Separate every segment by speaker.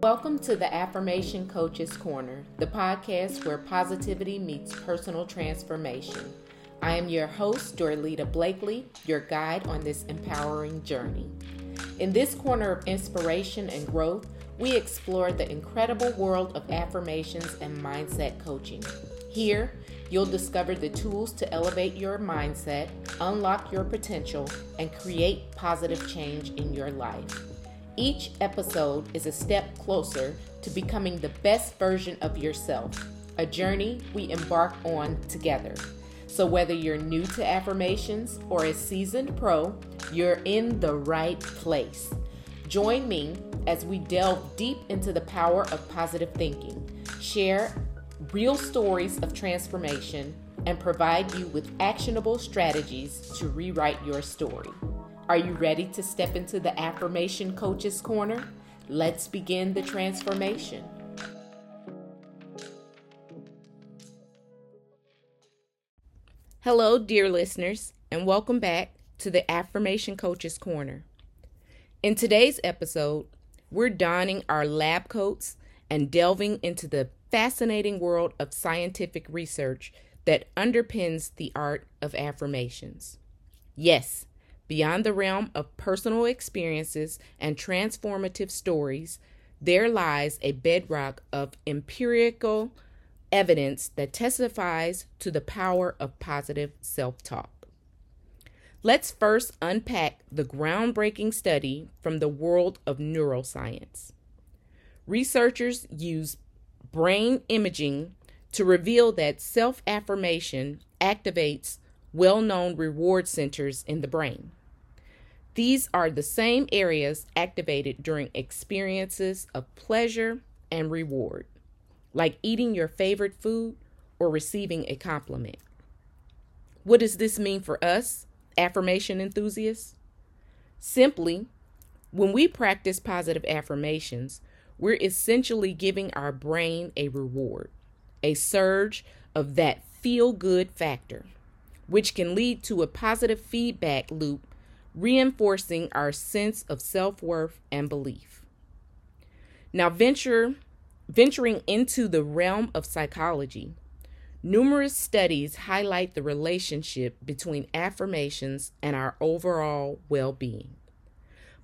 Speaker 1: Welcome to the Affirmation Coach's Corner, the podcast where positivity meets personal transformation. I am your host, Dorlita Blakely, your guide on this empowering journey. In this corner of inspiration and growth, we explore the incredible world of affirmations and mindset coaching. Here, you'll discover the tools to elevate your mindset, unlock your potential, and create positive change in your life. Each episode is a step closer to becoming the best version of yourself, a journey we embark on together. So, whether you're new to affirmations or a seasoned pro, you're in the right place. Join me as we delve deep into the power of positive thinking, share real stories of transformation, and provide you with actionable strategies to rewrite your story. Are you ready to step into the Affirmation Coach's Corner? Let's begin the transformation. Hello, dear listeners, and welcome back to the Affirmation Coach's Corner. In today's episode, we're donning our lab coats and delving into the fascinating world of scientific research that underpins the art of affirmations. Yes, Beyond the realm of personal experiences and transformative stories, there lies a bedrock of empirical evidence that testifies to the power of positive self talk. Let's first unpack the groundbreaking study from the world of neuroscience. Researchers use brain imaging to reveal that self affirmation activates well known reward centers in the brain. These are the same areas activated during experiences of pleasure and reward, like eating your favorite food or receiving a compliment. What does this mean for us, affirmation enthusiasts? Simply, when we practice positive affirmations, we're essentially giving our brain a reward, a surge of that feel good factor, which can lead to a positive feedback loop reinforcing our sense of self worth and belief. Now, venture, venturing into the realm of psychology, numerous studies highlight the relationship between affirmations and our overall well being.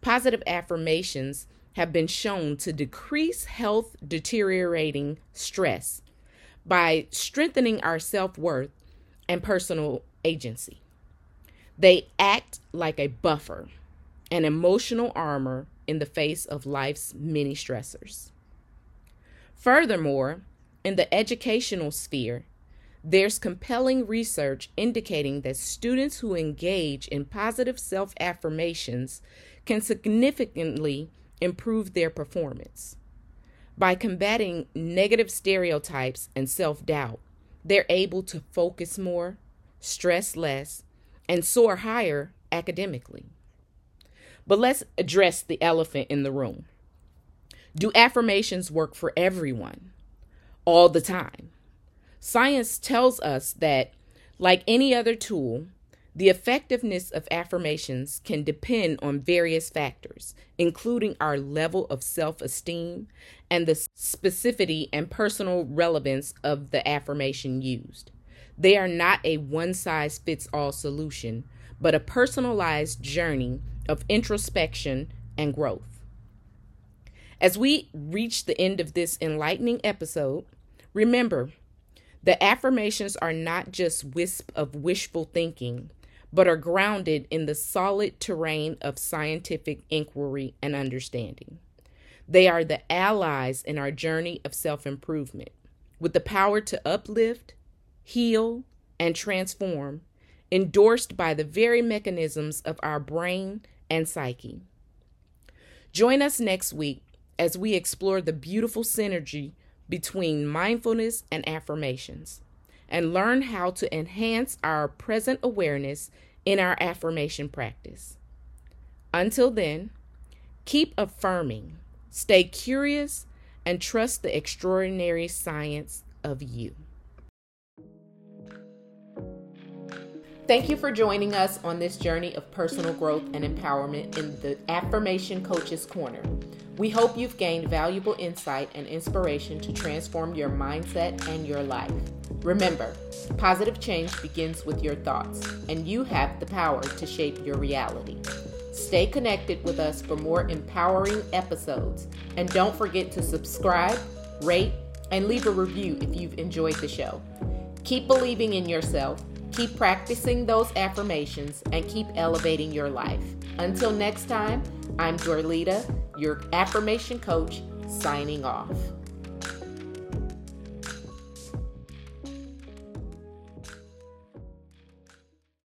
Speaker 1: Positive affirmations have been shown to decrease health deteriorating stress by strengthening our self worth and personal agency. They act like a buffer, an emotional armor in the face of life's many stressors. Furthermore, in the educational sphere, there's compelling research indicating that students who engage in positive self affirmations can significantly improve their performance. By combating negative stereotypes and self doubt, they're able to focus more, stress less, and soar higher academically. But let's address the elephant in the room. Do affirmations work for everyone all the time? Science tells us that, like any other tool, the effectiveness of affirmations can depend on various factors, including our level of self esteem and the specificity and personal relevance of the affirmation used. They are not a one size fits all solution, but a personalized journey of introspection and growth. As we reach the end of this enlightening episode, remember the affirmations are not just wisp of wishful thinking, but are grounded in the solid terrain of scientific inquiry and understanding. They are the allies in our journey of self improvement, with the power to uplift, heal, and transform, endorsed by the very mechanisms of our brain and psyche. Join us next week as we explore the beautiful synergy between mindfulness and affirmations and learn how to enhance our present awareness in our affirmation practice. Until then, keep affirming, stay curious, and trust the extraordinary science of you. Thank you for joining us on this journey of personal growth and empowerment in the Affirmation Coach's Corner. We hope you've gained valuable insight and inspiration to transform your mindset and your life. Remember, positive change begins with your thoughts, and you have the power to shape your reality. Stay connected with us for more empowering episodes, and don't forget to subscribe, rate, and leave a review if you've enjoyed the show. Keep believing in yourself Keep practicing those affirmations and keep elevating your life. Until next time, I'm Dorlita, your affirmation coach, signing off.